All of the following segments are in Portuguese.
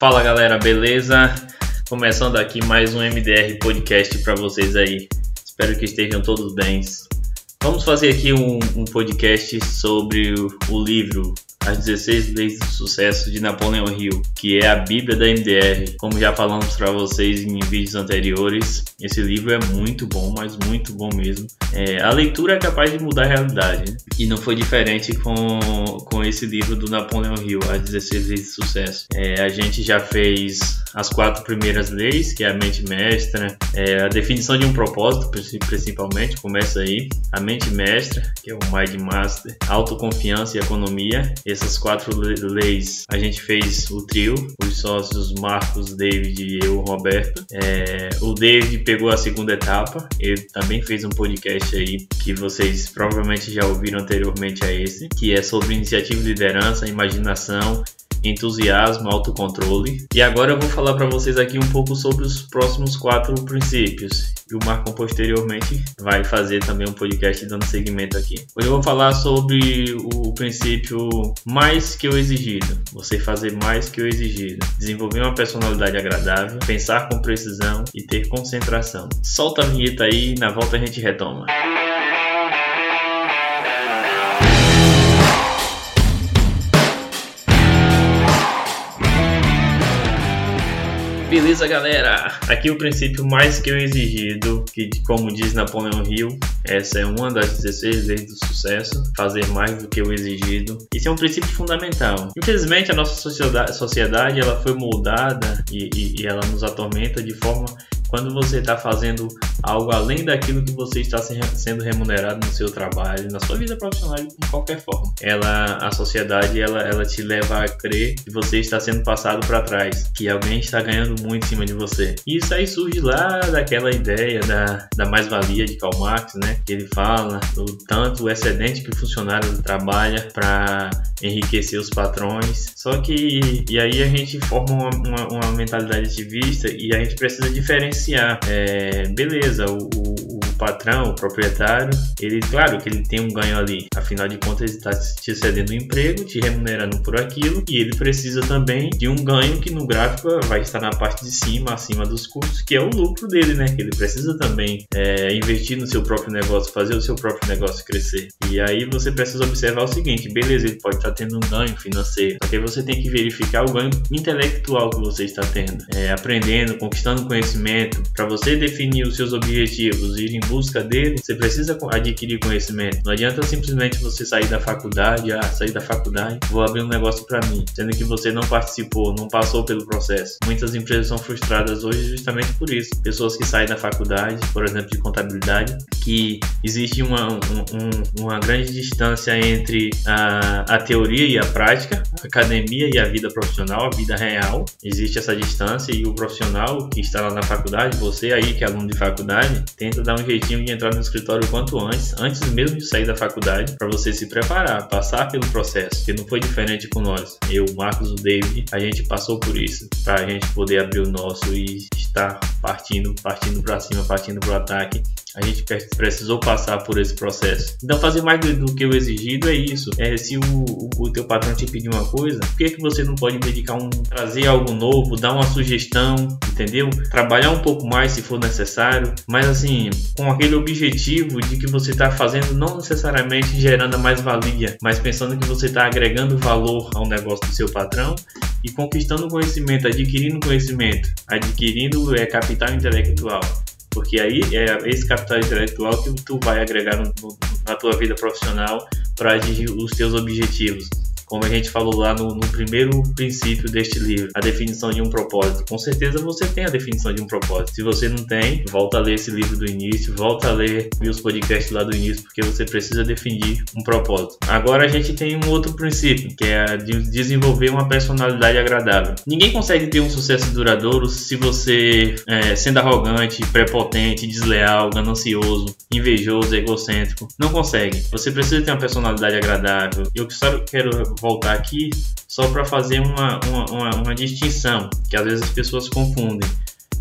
Fala galera, beleza? Começando aqui mais um MDR podcast para vocês aí. Espero que estejam todos bem. Vamos fazer aqui um, um podcast sobre o, o livro as 16 Leis do Sucesso de Napoleão Hill, que é a Bíblia da MDR. Como já falamos para vocês em vídeos anteriores, esse livro é muito bom, mas muito bom mesmo. É, a leitura é capaz de mudar a realidade, né? e não foi diferente com, com esse livro do Napoleão Hill, As 16 Leis do Sucesso. É, a gente já fez as quatro primeiras leis, que é a mente mestra, é, a definição de um propósito, principalmente, começa aí, a mente mestra, que é o Mind Master, autoconfiança e economia, essas quatro leis a gente fez o trio, os sócios Marcos, David e eu, Roberto. É, o David pegou a segunda etapa, ele também fez um podcast aí que vocês provavelmente já ouviram anteriormente a esse, que é sobre iniciativa, liderança, imaginação entusiasmo, autocontrole. E agora eu vou falar para vocês aqui um pouco sobre os próximos quatro princípios. E o Marco posteriormente vai fazer também um podcast dando seguimento aqui. Hoje eu vou falar sobre o princípio mais que o exigido. Você fazer mais que o exigido. Desenvolver uma personalidade agradável, pensar com precisão e ter concentração. Solta a vinheta aí, na volta a gente retoma. Beleza, galera? Aqui o princípio mais que o exigido, que como diz Napoleão Hill, essa é uma das 16 leis do sucesso, fazer mais do que o exigido. Isso é um princípio fundamental. Infelizmente, a nossa sociedade, sociedade ela foi moldada e, e, e ela nos atormenta de forma quando você está fazendo algo além daquilo que você está sendo remunerado no seu trabalho, na sua vida profissional, de qualquer forma. Ela, a sociedade, ela, ela te leva a crer que você está sendo passado para trás, que alguém está ganhando muito em cima de você. E isso aí surge lá daquela ideia da, da mais-valia de Karl Marx, né? Que ele fala do tanto o excedente que o funcionário trabalha para enriquecer os patrões. Só que, e aí a gente forma uma, uma, uma mentalidade ativista e a gente precisa diferenciar diferenciar. É, beleza, o, o, patrão, o proprietário, ele, claro que ele tem um ganho ali. Afinal de contas, ele está te cedendo um emprego, te remunerando por aquilo, e ele precisa também de um ganho que no gráfico vai estar na parte de cima, acima dos custos, que é o lucro dele, né? Que ele precisa também é, investir no seu próprio negócio, fazer o seu próprio negócio crescer. E aí você precisa observar o seguinte: beleza, ele pode estar tendo um ganho financeiro, só que você tem que verificar o ganho intelectual que você está tendo, é, aprendendo, conquistando conhecimento para você definir os seus objetivos ir em busca dele, você precisa adquirir conhecimento. Não adianta simplesmente você sair da faculdade, ah, sair da faculdade, vou abrir um negócio para mim, sendo que você não participou, não passou pelo processo. Muitas empresas são frustradas hoje justamente por isso. Pessoas que saem da faculdade, por exemplo, de contabilidade, que existe uma, um, uma grande distância entre a, a teoria e a prática, a academia e a vida profissional, a vida real. Existe essa distância e o profissional que está lá na faculdade você aí que é aluno de faculdade, tenta dar um jeitinho de entrar no escritório o quanto antes, antes mesmo de sair da faculdade, para você se preparar, passar pelo processo, que não foi diferente com nós. Eu, Marcos, o David, a gente passou por isso, para a gente poder abrir o nosso e estar partindo, partindo para cima, partindo para o ataque a gente precisou passar por esse processo. Então, fazer mais do, do que o exigido é isso. É se o, o, o, teu patrão te pedir uma coisa, por que, que você não pode dedicar um, trazer algo novo, dar uma sugestão, entendeu? Trabalhar um pouco mais se for necessário, mas assim, com aquele objetivo de que você está fazendo não necessariamente gerando mais valia, mas pensando que você está agregando valor ao negócio do seu patrão e conquistando conhecimento, adquirindo conhecimento, adquirindo é, capital intelectual. Porque aí é esse capital intelectual que tu vai agregar no, no, na tua vida profissional para atingir os teus objetivos como a gente falou lá no, no, primeiro princípio deste livro, a definição de um propósito. Com certeza você tem a definição de um propósito. Se você não tem, volta a ler esse livro do início, volta a ler os podcasts lá do início, porque você precisa definir um propósito. Agora a gente tem um outro princípio, que é de desenvolver uma personalidade agradável. Ninguém consegue ter um sucesso duradouro se você, é, sendo arrogante, prepotente, desleal, ganancioso, invejoso, egocêntrico, não consegue. Você precisa ter uma personalidade agradável. Eu só quero voltar aqui só para fazer uma, uma, uma, uma, distinção, que às vezes as pessoas confundem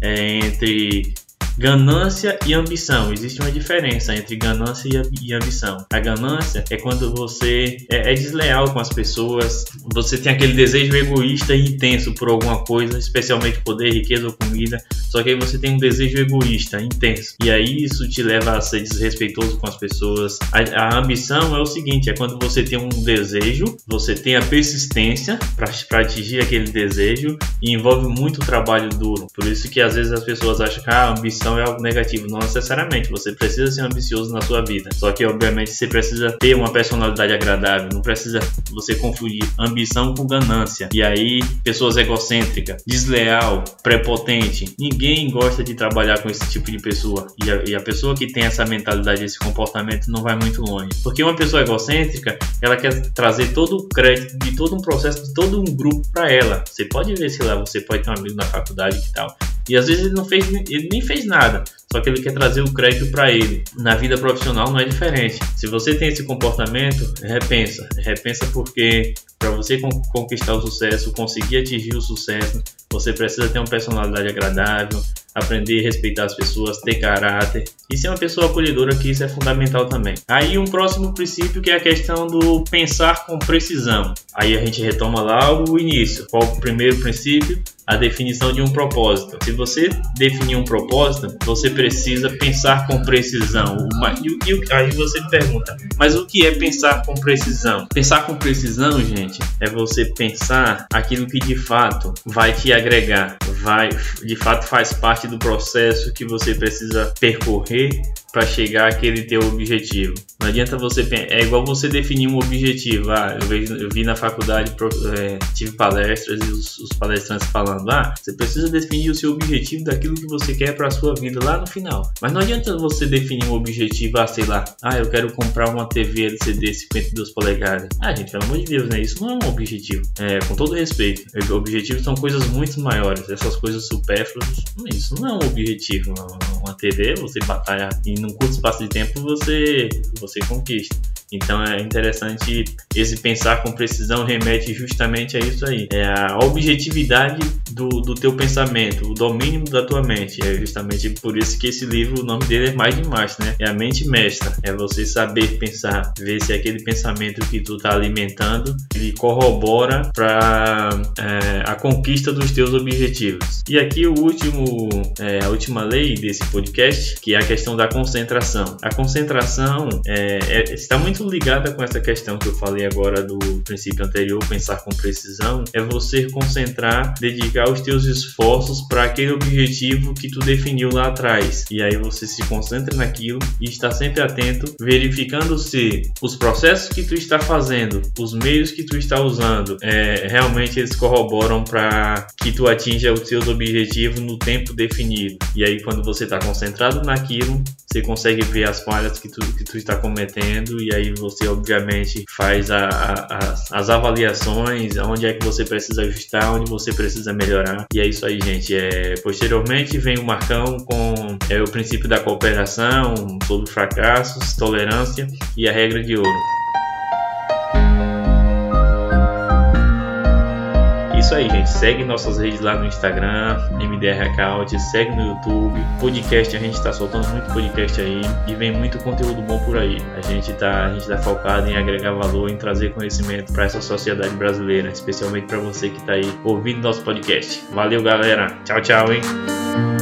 é, entre ganância e ambição. Existe uma diferença entre ganância e ambição. A ganância é quando você é, é desleal com as pessoas, você tem aquele desejo egoísta e intenso por alguma coisa, especialmente poder, riqueza ou comida, só que aí você tem um desejo egoísta, intenso. E aí isso te leva a ser desrespeitoso com as pessoas. A, a ambição é o seguinte: é quando você tem um desejo, você tem a persistência para atingir aquele desejo e envolve muito trabalho duro. Por isso que às vezes as pessoas acham que ah, a ambição é algo negativo. Não necessariamente. Você precisa ser ambicioso na sua vida. Só que obviamente você precisa ter uma personalidade agradável. Não precisa você confundir ambição com ganância. E aí, pessoas egocêntricas, desleal, prepotente. Ninguém gosta de trabalhar com esse tipo de pessoa. E a, e a pessoa que tem essa mentalidade, esse comportamento, não vai muito longe. Porque uma pessoa egocêntrica, ela quer trazer todo o crédito de todo um processo, de todo um grupo para ela. Você pode ver se lá você pode ter um amigo na faculdade e tal. E às vezes ele não fez, ele nem fez nada, só que ele quer trazer o crédito para ele. Na vida profissional não é diferente. Se você tem esse comportamento, repensa, repensa porque para você conquistar o sucesso, conseguir atingir o sucesso, você precisa ter uma personalidade agradável, aprender a respeitar as pessoas, ter caráter e ser uma pessoa acolhedora, que isso é fundamental também. Aí um próximo princípio que é a questão do pensar com precisão. Aí a gente retoma lá o início. Qual o primeiro princípio? A definição de um propósito. Se você definir um propósito, você precisa pensar com precisão. E, aí você pergunta, mas o que é pensar com precisão? Pensar com precisão, gente, é você pensar aquilo que de fato vai te agregar, vai, de fato faz parte do processo que você precisa percorrer para chegar àquele teu objetivo. Não adianta você é igual você definir um objetivo. Ah, eu, vejo, eu vi na faculdade é, tive palestras e os, os, palestrantes falando, ah, você precisa definir o seu objetivo daquilo que você quer para a sua vida lá no final. Mas não adianta você definir um objetivo, ah, sei lá, ah, eu quero comprar uma TV LCD 52 polegadas. Ah, gente, pelo amor de Deus, né? Isso não é um objetivo. É, com todo respeito, objetivos são coisas muito maiores. Essas coisas supérfluas, isso não é um objetivo. Uma TV, você batalha e num curto espaço de tempo você, você conquista. Então é interessante esse pensar com precisão remete justamente a isso aí. É a objetividade do, do teu pensamento, o domínio da tua mente. É justamente por isso que esse livro, o nome dele é mais de mais, né? É a mente mestra. É você saber pensar, ver se aquele pensamento que tu tá alimentando, ele corrobora para é, a conquista dos teus objetivos. E aqui o último, é, a última lei desse podcast, que é a questão da concentração. A concentração é, é está muito muito ligada com essa questão que eu falei agora do princípio anterior, pensar com precisão, é você concentrar, dedicar os teus esforços para aquele objetivo que tu definiu lá atrás. E aí você se concentra naquilo e está sempre atento, verificando se os processos que tu está fazendo, os meios que tu está usando, é, realmente eles corroboram para que tu atinja os teus objetivos no tempo definido. E aí quando você está concentrado naquilo, você consegue ver as falhas que tu, que tu está cometendo e aí aí você obviamente faz a, a, as avaliações, onde é que você precisa ajustar, onde você precisa melhorar. E é isso aí, gente. É, posteriormente vem o Marcão com é, o princípio da cooperação, sobre fracassos, tolerância e a regra de ouro. Isso aí, gente. Segue nossas redes lá no Instagram, MDR Account, segue no YouTube. Podcast, a gente tá soltando muito podcast aí e vem muito conteúdo bom por aí. A gente tá, a gente tá focado em agregar valor, em trazer conhecimento para essa sociedade brasileira, especialmente para você que tá aí ouvindo nosso podcast. Valeu, galera. Tchau, tchau, hein?